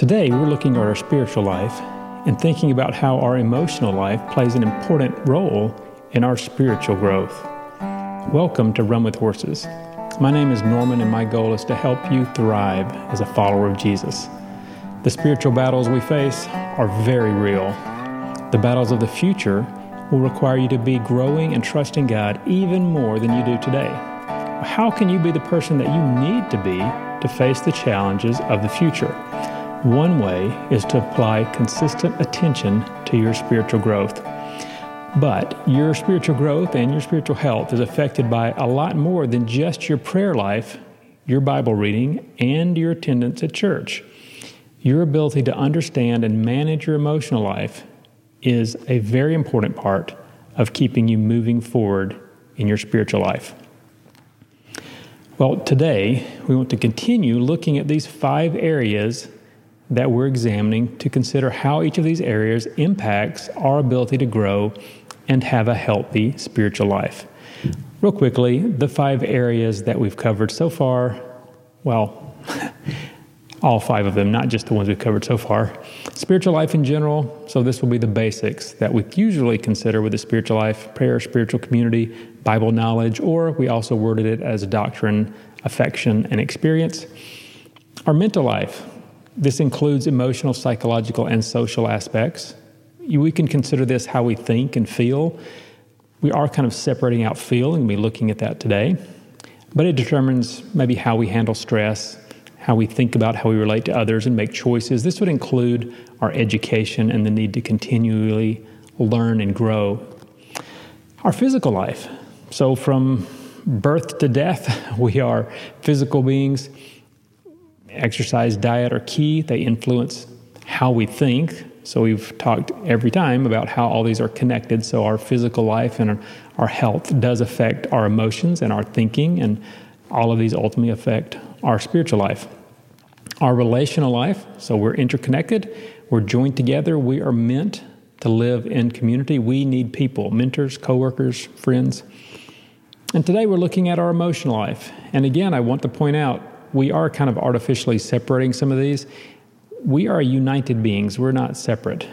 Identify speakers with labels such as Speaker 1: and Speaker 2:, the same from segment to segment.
Speaker 1: Today, we're looking at our spiritual life and thinking about how our emotional life plays an important role in our spiritual growth. Welcome to Run with Horses. My name is Norman, and my goal is to help you thrive as a follower of Jesus. The spiritual battles we face are very real. The battles of the future will require you to be growing and trusting God even more than you do today. How can you be the person that you need to be to face the challenges of the future? One way is to apply consistent attention to your spiritual growth. But your spiritual growth and your spiritual health is affected by a lot more than just your prayer life, your Bible reading, and your attendance at church. Your ability to understand and manage your emotional life is a very important part of keeping you moving forward in your spiritual life. Well, today we want to continue looking at these five areas that we're examining to consider how each of these areas impacts our ability to grow and have a healthy spiritual life. Real quickly, the five areas that we've covered so far, well, all five of them, not just the ones we've covered so far. Spiritual life in general, so this will be the basics that we usually consider with the spiritual life prayer, spiritual community, Bible knowledge, or we also worded it as doctrine, affection, and experience. Our mental life, this includes emotional, psychological, and social aspects. We can consider this how we think and feel. We are kind of separating out feel and be looking at that today. But it determines maybe how we handle stress, how we think about how we relate to others and make choices. This would include our education and the need to continually learn and grow. Our physical life. So, from birth to death, we are physical beings exercise, diet are key. They influence how we think. So we've talked every time about how all these are connected. So our physical life and our health does affect our emotions and our thinking, and all of these ultimately affect our spiritual life. Our relational life, so we're interconnected, we're joined together, we are meant to live in community. We need people, mentors, coworkers, friends. And today we're looking at our emotional life. And again, I want to point out we are kind of artificially separating some of these. We are united beings, we're not separate.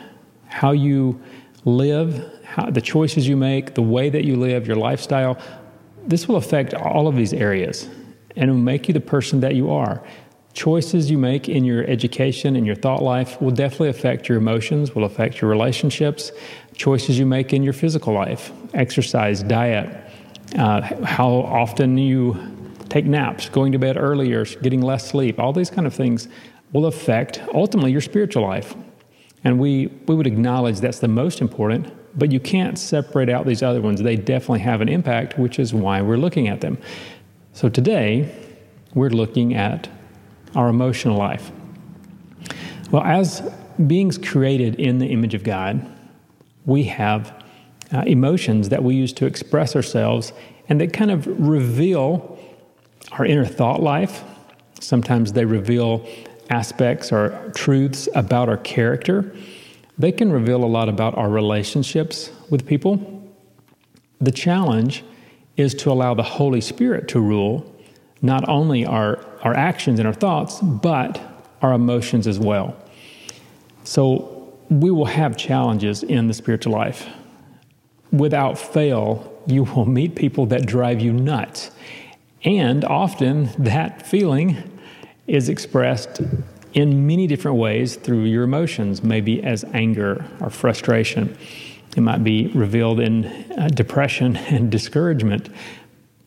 Speaker 1: How you live, how, the choices you make, the way that you live, your lifestyle, this will affect all of these areas and it will make you the person that you are. Choices you make in your education and your thought life will definitely affect your emotions, will affect your relationships. Choices you make in your physical life, exercise, diet, uh, how often you take naps, going to bed earlier, getting less sleep, all these kind of things will affect ultimately your spiritual life. And we, we would acknowledge that's the most important, but you can't separate out these other ones. They definitely have an impact, which is why we're looking at them. So today, we're looking at our emotional life. Well, as beings created in the image of God, we have uh, emotions that we use to express ourselves and that kind of reveal our inner thought life. Sometimes they reveal aspects or truths about our character. They can reveal a lot about our relationships with people. The challenge is to allow the Holy Spirit to rule not only our, our actions and our thoughts, but our emotions as well. So we will have challenges in the spiritual life. Without fail, you will meet people that drive you nuts. And often that feeling is expressed in many different ways through your emotions, maybe as anger or frustration. It might be revealed in uh, depression and discouragement.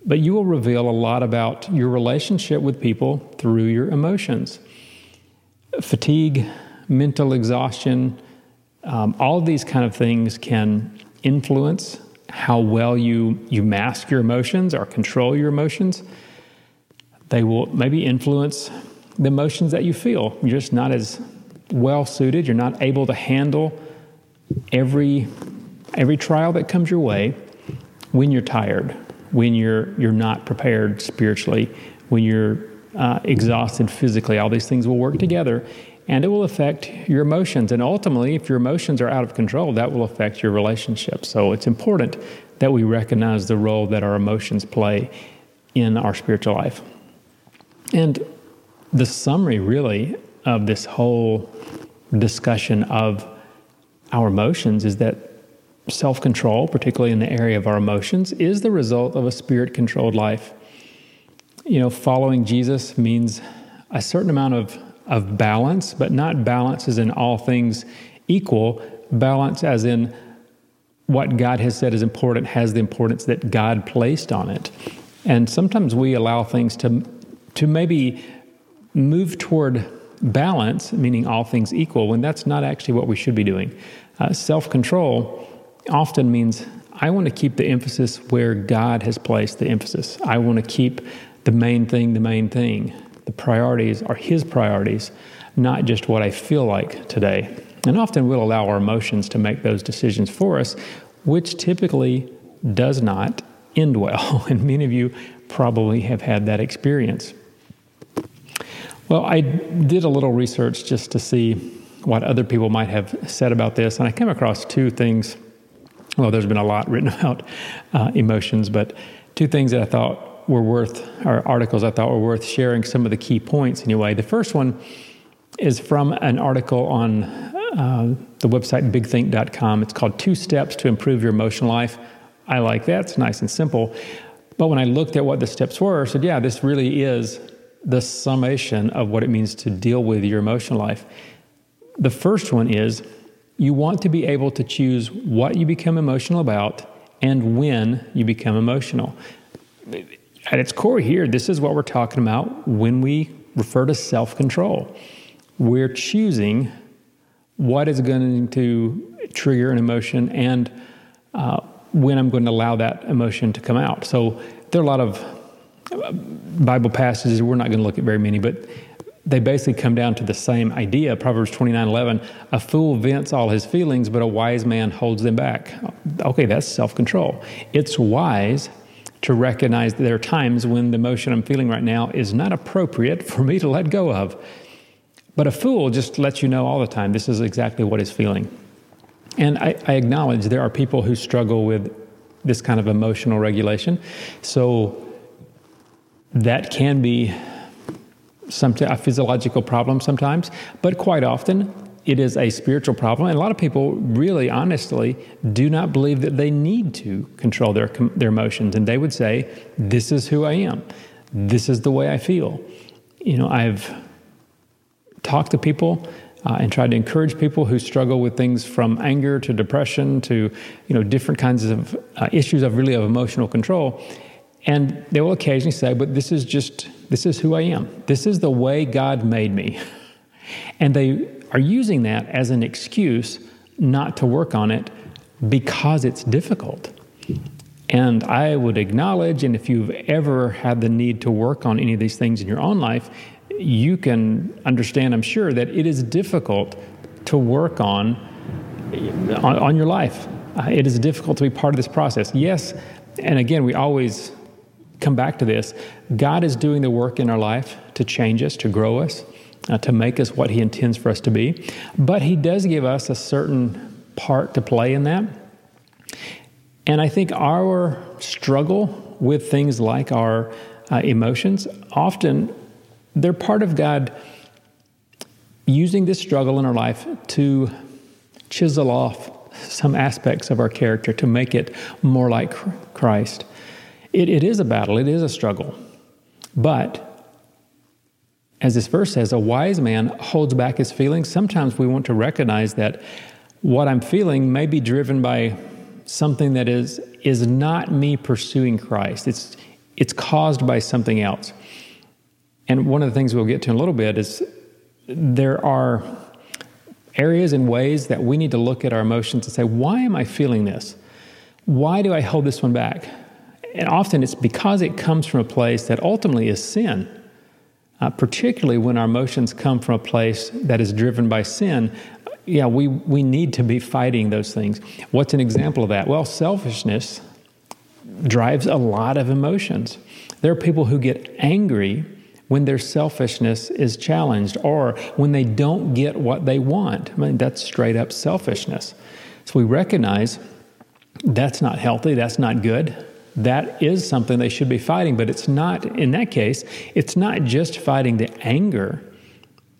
Speaker 1: But you will reveal a lot about your relationship with people through your emotions. Fatigue, mental exhaustion, um, all these kind of things can influence how well you, you mask your emotions or control your emotions. They will maybe influence the emotions that you feel. You're just not as well suited, you're not able to handle every, every trial that comes your way when you're tired, when you're, you're not prepared spiritually, when you're uh, exhausted physically. All these things will work together and it will affect your emotions. And ultimately, if your emotions are out of control, that will affect your relationship. So it's important that we recognize the role that our emotions play in our spiritual life. And the summary, really, of this whole discussion of our emotions is that self control, particularly in the area of our emotions, is the result of a spirit controlled life. You know, following Jesus means a certain amount of, of balance, but not balance as in all things equal, balance as in what God has said is important has the importance that God placed on it. And sometimes we allow things to, to maybe move toward balance, meaning all things equal, when that's not actually what we should be doing. Uh, Self control often means I want to keep the emphasis where God has placed the emphasis. I want to keep the main thing the main thing. The priorities are His priorities, not just what I feel like today. And often we'll allow our emotions to make those decisions for us, which typically does not end well. And many of you probably have had that experience. Well, I did a little research just to see what other people might have said about this, and I came across two things. Well, there's been a lot written about uh, emotions, but two things that I thought were worth, or articles I thought were worth sharing some of the key points anyway. The first one is from an article on uh, the website bigthink.com. It's called Two Steps to Improve Your Emotional Life. I like that, it's nice and simple. But when I looked at what the steps were, I said, yeah, this really is the summation of what it means to deal with your emotional life. The first one is you want to be able to choose what you become emotional about and when you become emotional. At its core, here, this is what we're talking about when we refer to self control. We're choosing what is going to trigger an emotion and uh, when I'm going to allow that emotion to come out. So there are a lot of uh, Bible passages, we're not going to look at very many, but they basically come down to the same idea. Proverbs 29 11, a fool vents all his feelings, but a wise man holds them back. Okay, that's self control. It's wise to recognize that there are times when the emotion I'm feeling right now is not appropriate for me to let go of. But a fool just lets you know all the time this is exactly what he's feeling. And I, I acknowledge there are people who struggle with this kind of emotional regulation. So that can be some a physiological problem sometimes, but quite often it is a spiritual problem. And a lot of people really honestly do not believe that they need to control their, their emotions. And they would say, This is who I am, this is the way I feel. You know, I've talked to people. Uh, and tried to encourage people who struggle with things from anger to depression to you know different kinds of uh, issues of really of emotional control and they will occasionally say, but this is just, this is who I am. This is the way God made me. And they are using that as an excuse not to work on it because it's difficult. And I would acknowledge, and if you've ever had the need to work on any of these things in your own life, you can understand, I'm sure, that it is difficult to work on on, on your life. Uh, it is difficult to be part of this process. Yes, and again, we always come back to this. God is doing the work in our life to change us, to grow us, uh, to make us what He intends for us to be. But He does give us a certain part to play in that. And I think our struggle with things like our uh, emotions often they're part of God using this struggle in our life to chisel off some aspects of our character to make it more like Christ. It, it is a battle, it is a struggle. But as this verse says, a wise man holds back his feelings. Sometimes we want to recognize that what I'm feeling may be driven by something that is, is not me pursuing Christ. It's, it's caused by something else. And one of the things we'll get to in a little bit is there are areas and ways that we need to look at our emotions and say, why am I feeling this? Why do I hold this one back? And often it's because it comes from a place that ultimately is sin. Uh, particularly when our emotions come from a place that is driven by sin, yeah, we, we need to be fighting those things. What's an example of that? Well, selfishness drives a lot of emotions. There are people who get angry when their selfishness is challenged or when they don't get what they want. I mean, that's straight up selfishness. So we recognize that's not healthy, that's not good that is something they should be fighting. But it's not, in that case, it's not just fighting the anger,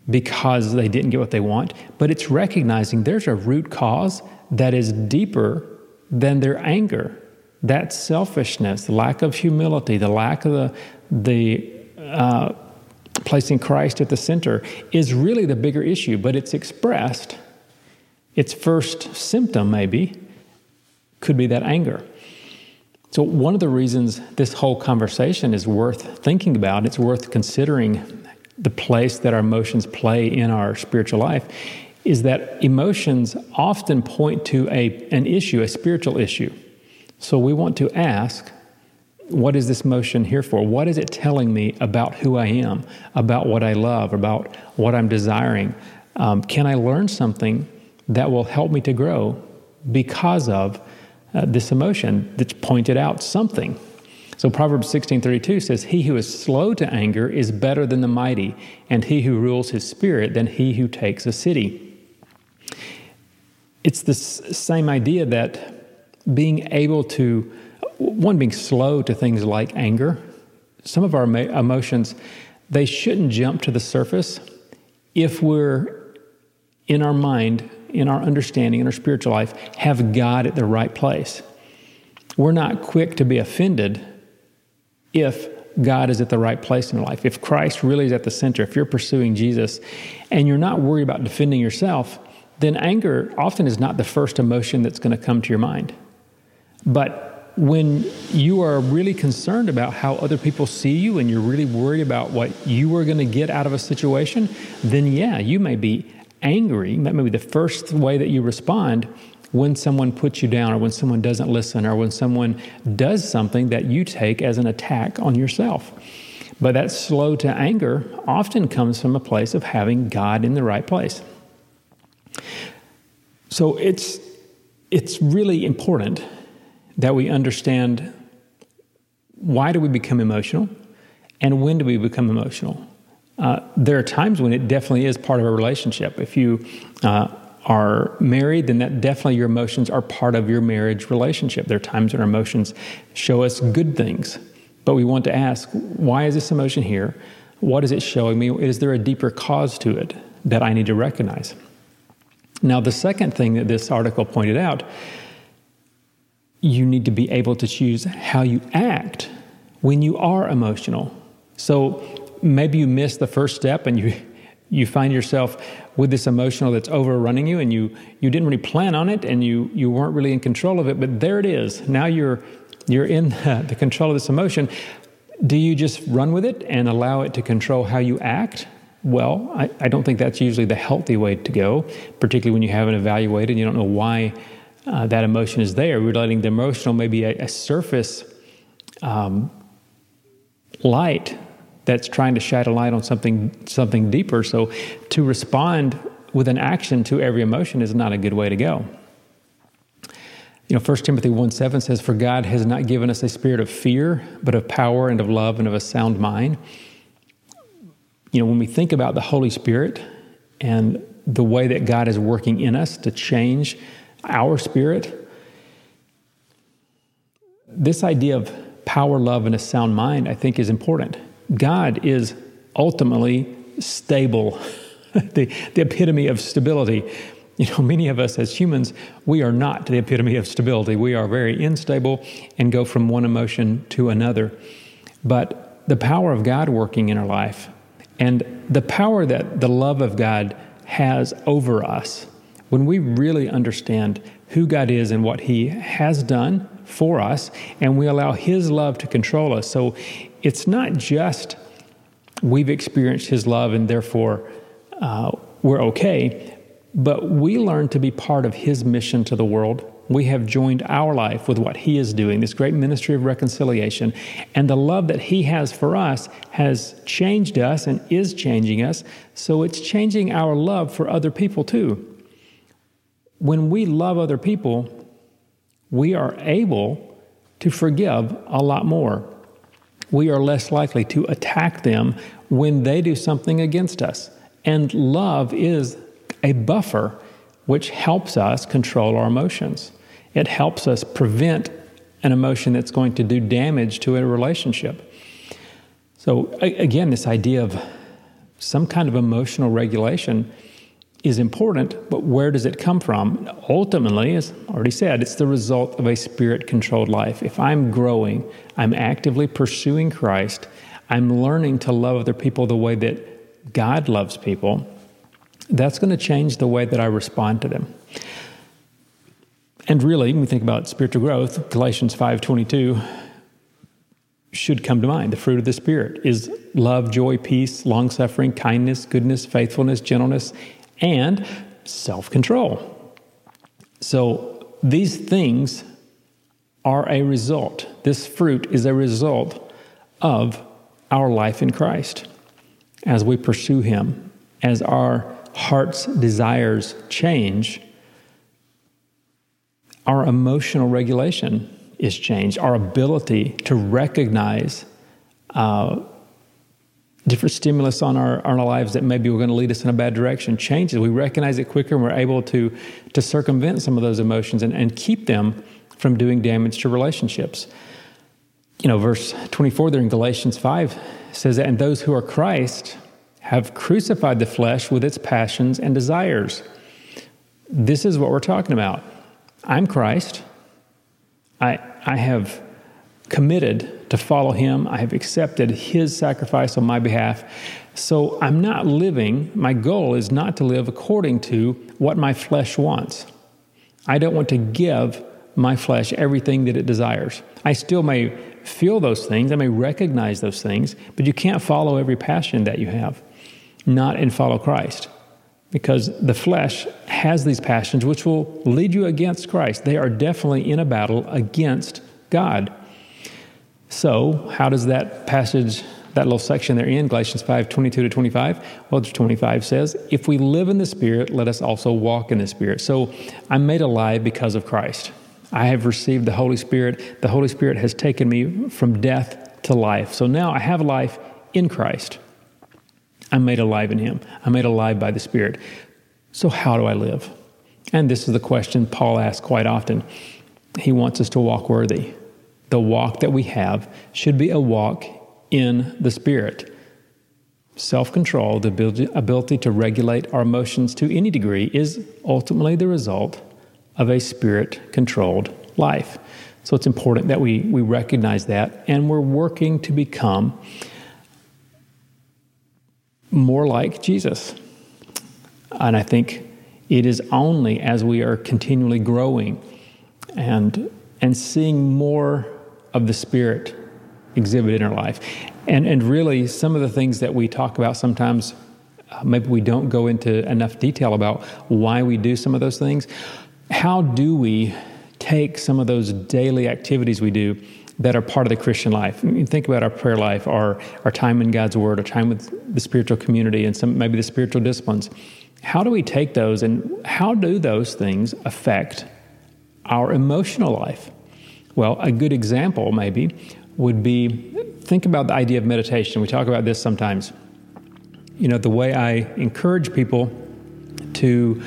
Speaker 1: because they didn't get what they want, but it's recognizing there's a root cause that is deeper than their anger. That selfishness, lack of humility, the lack of the, the uh, placing Christ at the center is really the bigger issue, but it's expressed. Its first symptom, maybe, could be that anger. So, one of the reasons this whole conversation is worth thinking about, it's worth considering the place that our emotions play in our spiritual life, is that emotions often point to a, an issue, a spiritual issue. So, we want to ask, what is this motion here for? What is it telling me about who I am, about what I love, about what I'm desiring? Um, can I learn something that will help me to grow because of uh, this emotion that's pointed out something? So Proverbs 16:32 says, "He who is slow to anger is better than the mighty, and he who rules his spirit than he who takes a city." It's the same idea that being able to one being slow to things like anger. Some of our emotions, they shouldn't jump to the surface if we're in our mind, in our understanding, in our spiritual life, have God at the right place. We're not quick to be offended if God is at the right place in your life. If Christ really is at the center, if you're pursuing Jesus and you're not worried about defending yourself, then anger often is not the first emotion that's going to come to your mind. But when you are really concerned about how other people see you and you're really worried about what you are going to get out of a situation, then yeah, you may be angry. That may be the first way that you respond when someone puts you down or when someone doesn't listen or when someone does something that you take as an attack on yourself. But that slow to anger often comes from a place of having God in the right place. So it's, it's really important that we understand why do we become emotional and when do we become emotional. Uh, there are times when it definitely is part of a relationship. If you uh, are married, then that definitely your emotions are part of your marriage relationship. There are times when our emotions show us good things, but we want to ask, why is this emotion here? What is it showing me? Is there a deeper cause to it that I need to recognize? Now, the second thing that this article pointed out you need to be able to choose how you act when you are emotional. So maybe you miss the first step and you you find yourself with this emotional that's overrunning you and you you didn't really plan on it and you you weren't really in control of it but there it is. Now you're you're in the, the control of this emotion. Do you just run with it and allow it to control how you act? Well I, I don't think that's usually the healthy way to go particularly when you haven't evaluated and you don't know why uh, that emotion is there. We're letting the emotional maybe a, a surface um, light that's trying to shed a light on something something deeper. So to respond with an action to every emotion is not a good way to go. You know, 1 Timothy 1 7 says, For God has not given us a spirit of fear, but of power and of love and of a sound mind. You know, when we think about the Holy Spirit and the way that God is working in us to change our spirit. This idea of power, love, and a sound mind, I think, is important. God is ultimately stable, the, the epitome of stability. You know, many of us as humans, we are not the epitome of stability. We are very unstable and go from one emotion to another. But the power of God working in our life and the power that the love of God has over us when we really understand who God is and what He has done for us, and we allow His love to control us. So it's not just we've experienced His love and therefore uh, we're okay, but we learn to be part of His mission to the world. We have joined our life with what He is doing, this great ministry of reconciliation. And the love that He has for us has changed us and is changing us. So it's changing our love for other people too when we love other people, we are able to forgive a lot more. We are less likely to attack them when they do something against us. And love is a buffer which helps us control our emotions. It helps us prevent an emotion that's going to do damage to a relationship. So, again, this idea of some kind of emotional regulation is important, but where does it come from? Ultimately, as already said, it's the result of a spirit controlled life. If I'm growing, I'm actively pursuing Christ, I'm learning to love other people the way that God loves people, that's going to change the way that I respond to them. And really, when we think about spiritual growth, Galatians 5:22 should come to mind. The fruit of the spirit is love, joy, peace, long-suffering, kindness, goodness, faithfulness, gentleness, and self-control. So these things are a result. This fruit is a result of our life in Christ as we pursue him, as our heart's desires change our emotional regulation is changed. Our ability to recognize uh, different stimulus on our, our lives that maybe we're going to lead us in a bad direction changes. We recognize it quicker and we're able to, to circumvent some of those emotions and, and keep them from doing damage to relationships. You know, verse 24 there in Galatians 5 says that, and those who are Christ have crucified the flesh with its passions and desires. This is what we're talking about. I'm Christ. I, I have committed to follow him. I have accepted his sacrifice on my behalf. So I'm not living, my goal is not to live according to what my flesh wants. I don't want to give my flesh everything that it desires. I still may feel those things, I may recognize those things, but you can't follow every passion that you have, not and follow Christ because the flesh has these passions which will lead you against Christ. They are definitely in a battle against God. So, how does that passage, that little section there in Galatians 5 22 to 25? Well, 25 says, If we live in the Spirit, let us also walk in the Spirit. So, I'm made alive because of Christ. I have received the Holy Spirit. The Holy Spirit has taken me from death to life. So now I have life in Christ. I'm made alive in Him. I'm made alive by the Spirit. So, how do I live? And this is the question Paul asks quite often. He wants us to walk worthy. The walk that we have should be a walk in the Spirit. Self control, the ability to regulate our emotions to any degree, is ultimately the result of a spirit controlled life. So it's important that we, we recognize that and we're working to become more like Jesus. And I think it is only as we are continually growing and, and seeing more of the Spirit exhibited in our life. And, and really, some of the things that we talk about sometimes, uh, maybe we don't go into enough detail about why we do some of those things. How do we take some of those daily activities we do that are part of the Christian life. I mean, think about our prayer life, our, our time in God's Word, our time with the spiritual community, and some maybe the spiritual disciplines. How do we take those and how do those things affect our emotional life? Well, a good example maybe would be think about the idea of meditation. We talk about this sometimes. You know, the way I encourage people to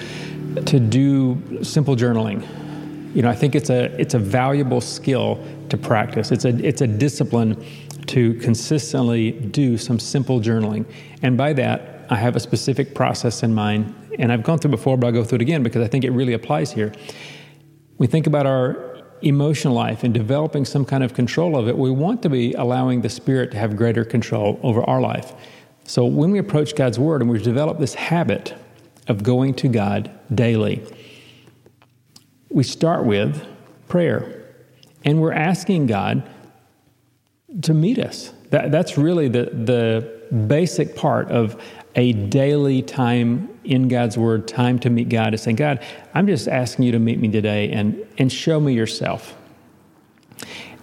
Speaker 1: to do simple journaling. You know, I think it's a it's a valuable skill to practice. It's a, it's a discipline to consistently do some simple journaling. And by that, I have a specific process in mind. And I've gone through before, but I'll go through it again because I think it really applies here. We think about our emotional life and developing some kind of control of it. We want to be allowing the Spirit to have greater control over our life. So when we approach God's Word and we've developed this habit of going to God daily, we start with prayer. And we're asking God to meet us. That, that's really the, the basic part of a daily time in God's Word, time to meet God, is saying, God, I'm just asking you to meet me today and, and show me yourself.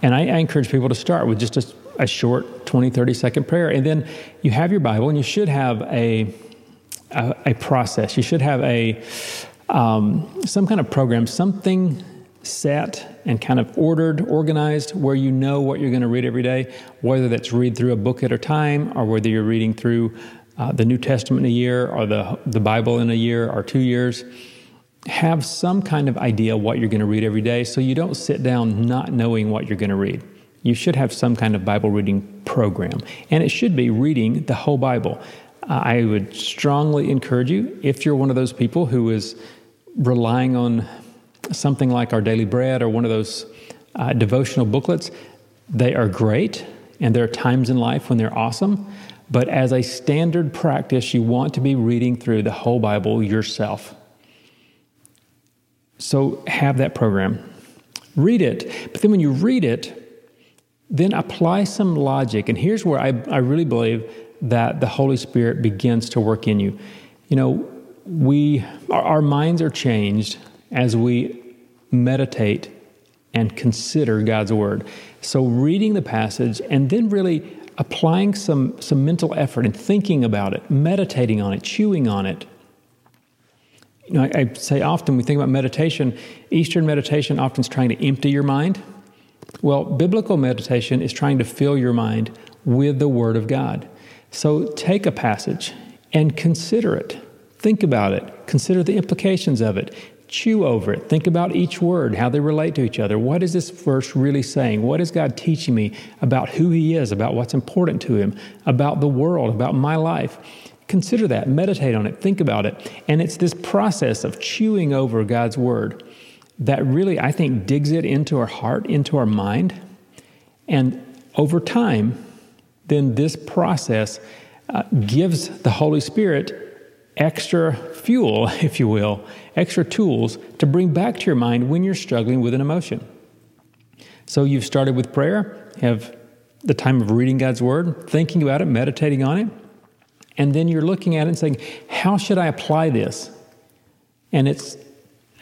Speaker 1: And I, I encourage people to start with just a, a, short 20, 30 second prayer. And then you have your Bible, and you should have a, a, a process. You should have a um, some kind of program, something set and kind of ordered, organized, where you know what you're going to read every day, whether that's read through a book at a time or whether you're reading through uh, the New Testament in a year or the, the Bible in a year or two years. Have some kind of idea what you're going to read every day so you don't sit down not knowing what you're going to read. You should have some kind of Bible reading program, and it should be reading the whole Bible. I would strongly encourage you, if you're one of those people who is relying on something like our daily bread or one of those uh, devotional booklets, they are great, and there are times in life when they're awesome. But as a standard practice, you want to be reading through the whole Bible yourself. So have that program. Read it. But then when you read it, then apply some logic. And here's where I, I really believe that the Holy Spirit begins to work in you. You know, we our, our minds are changed as we meditate and consider God's word. So reading the passage and then really applying some, some mental effort and thinking about it, meditating on it, chewing on it. You know, I, I say often we think about meditation, Eastern meditation often is trying to empty your mind. Well, biblical meditation is trying to fill your mind with the Word of God. So take a passage and consider it. Think about it. Consider the implications of it. Chew over it. Think about each word, how they relate to each other. What is this verse really saying? What is God teaching me about who He is, about what's important to Him, about the world, about my life? Consider that, meditate on it, think about it. And it's this process of chewing over God's Word that really, I think, digs it into our heart, into our mind. And over time, then this process uh, gives the Holy Spirit extra fuel, if you will, extra tools to bring back to your mind when you're struggling with an emotion. So you've started with prayer, have the time of reading God's Word, thinking about it, meditating on it, and then you're looking at it and saying, How should I apply this? And it's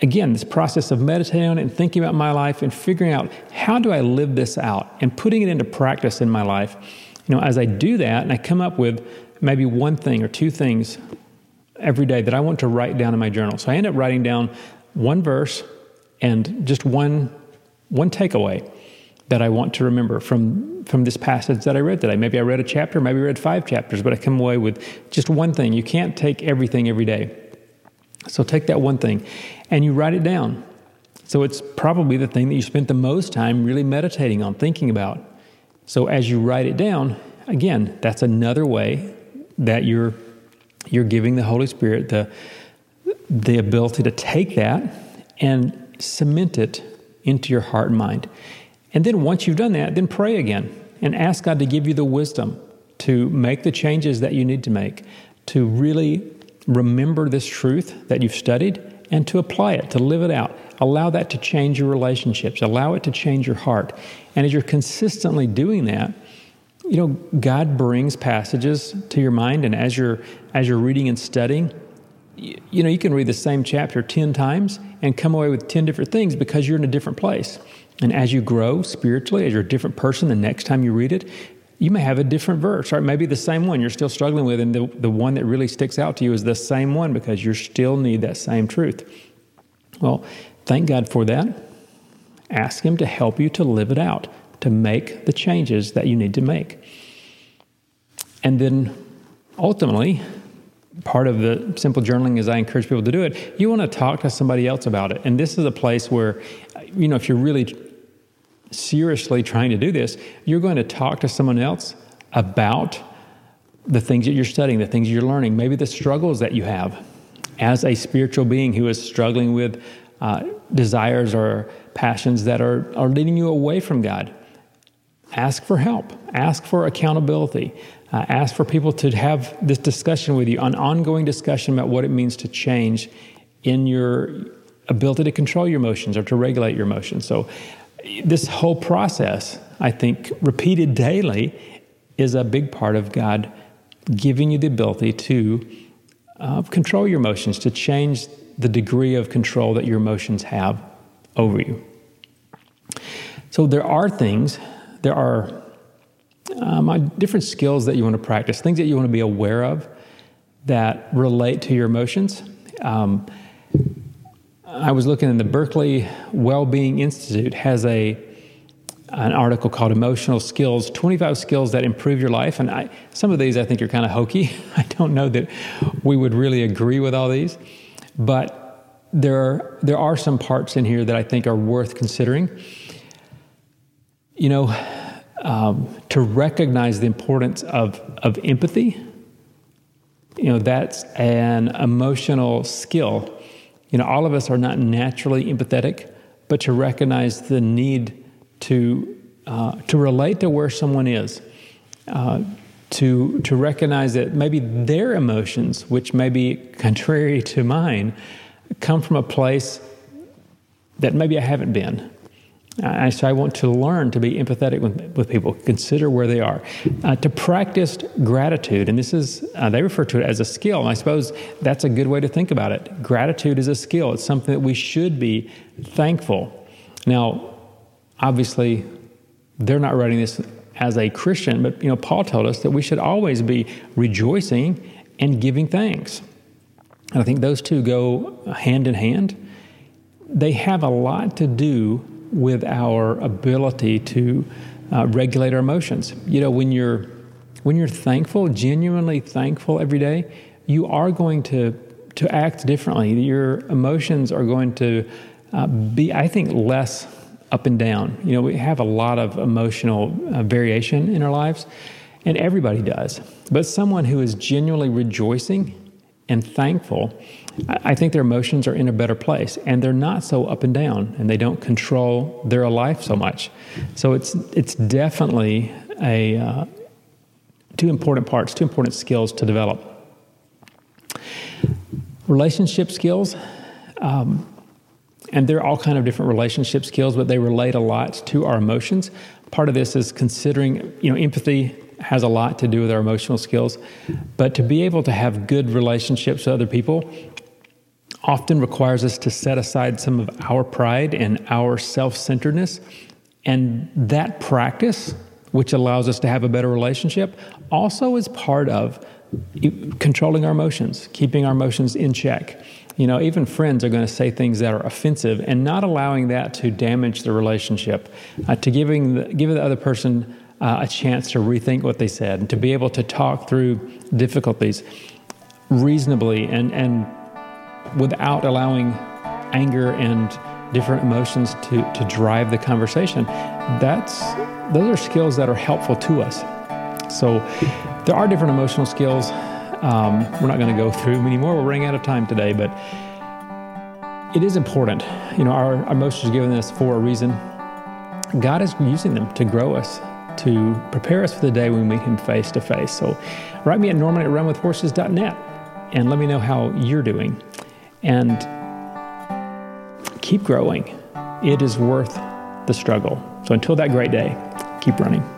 Speaker 1: again, this process of meditating on it and thinking about my life and figuring out how do I live this out and putting it into practice in my life. You know, as I do that and I come up with maybe one thing or two things every day that I want to write down in my journal. So I end up writing down one verse and just one one takeaway that I want to remember from from this passage that I read today. Maybe I read a chapter, maybe I read five chapters, but I come away with just one thing. You can't take everything every day. So take that one thing and you write it down. So it's probably the thing that you spent the most time really meditating on, thinking about. So as you write it down, again, that's another way that you're you're giving the Holy Spirit the the ability to take that and cement it into your heart and mind. And then once you've done that, then pray again and ask God to give you the wisdom to make the changes that you need to make, to really remember this truth that you've studied and to apply it, to live it out. Allow that to change your relationships, allow it to change your heart. And as you're consistently doing that, you know, God brings passages to your mind, and as you're as you're reading and studying, you, you know, you can read the same chapter 10 times and come away with 10 different things because you're in a different place. And as you grow spiritually, as you're a different person, the next time you read it, you may have a different verse, or maybe the same one you're still struggling with, and the, the one that really sticks out to you is the same one because you still need that same truth. Well, thank God for that. Ask Him to help you to live it out, to make the changes that you need to make. And then ultimately, part of the simple journaling is I encourage people to do it. You want to talk to somebody else about it. And this is a place where, you know, if you're really seriously trying to do this, you're going to talk to someone else about the things that you're studying, the things you're learning, maybe the struggles that you have as a spiritual being who is struggling with uh, desires or passions that are, are leading you away from God. Ask for help, ask for accountability, uh, ask for people to have this discussion with you, an ongoing discussion about what it means to change in your ability to control your emotions or to regulate your emotions. So, this whole process, I think, repeated daily, is a big part of God giving you the ability to uh, control your emotions, to change the degree of control that your emotions have over you. So there are things, there are um, different skills that you want to practice, things that you want to be aware of that relate to your emotions. Um, I was looking in the Berkeley Wellbeing Institute has a an article called Emotional Skills 25 Skills That Improve Your Life. And I, some of these I think are kind of hokey. I don't know that we would really agree with all these. But there there are some parts in here that I think are worth considering. You know, um, to recognize the importance of, of empathy you know, that's an emotional skill. You know, all of us are not naturally empathetic, but to recognize the need to uh, to relate to where someone is, uh, to to recognize that maybe their emotions, which may be contrary to mine, come from a place that maybe I haven't been. Uh, so I want to learn to be empathetic with, with people, consider where they are, uh, to practice gratitude. And this is, uh, they refer to it as a skill. And I suppose that's a good way to think about it. Gratitude is a skill, it's something that we should be thankful. Now, obviously, they're not writing this as a Christian, but you know, Paul told us that we should always be rejoicing and giving thanks. And I think those two go hand in hand. They have a lot to do with our ability to uh, regulate our emotions. You know, when you're when you're thankful, genuinely thankful every day, you are going to to act differently. Your emotions are going to uh, be, I think, less up and down. You know, we have a lot of emotional uh, variation in our lives, and everybody does. But someone who is genuinely rejoicing and thankful, I think their emotions are in a better place and they're not so up and down and they don't control their life so much. So it's, it's definitely a, uh, two important parts, two important skills to develop. Relationship skills. Um, and there are all kind of different relationship skills, but they relate a lot to our emotions. Part of this is considering, you know, empathy has a lot to do with our emotional skills, but to be able to have good relationships with other people often requires us to set aside some of our pride and our self-centeredness, and that practice, which allows us to have a better relationship, also is part of controlling our emotions, keeping our emotions in check. You know, even friends are going to say things that are offensive and not allowing that to damage the relationship, uh, to giving the, the other person uh, a chance to rethink what they said and to be able to talk through difficulties reasonably and, and without allowing anger and different emotions to, to drive the conversation. That's, those are skills that are helpful to us. So there are different emotional skills. Um, we're not going to go through many more. We're running out of time today, but it is important. You know, our, our emotions are given us for a reason. God is using them to grow us, to prepare us for the day we meet Him face to face. So write me at norman at runwithhorses.net and let me know how you're doing. And keep growing. It is worth the struggle. So until that great day, keep running.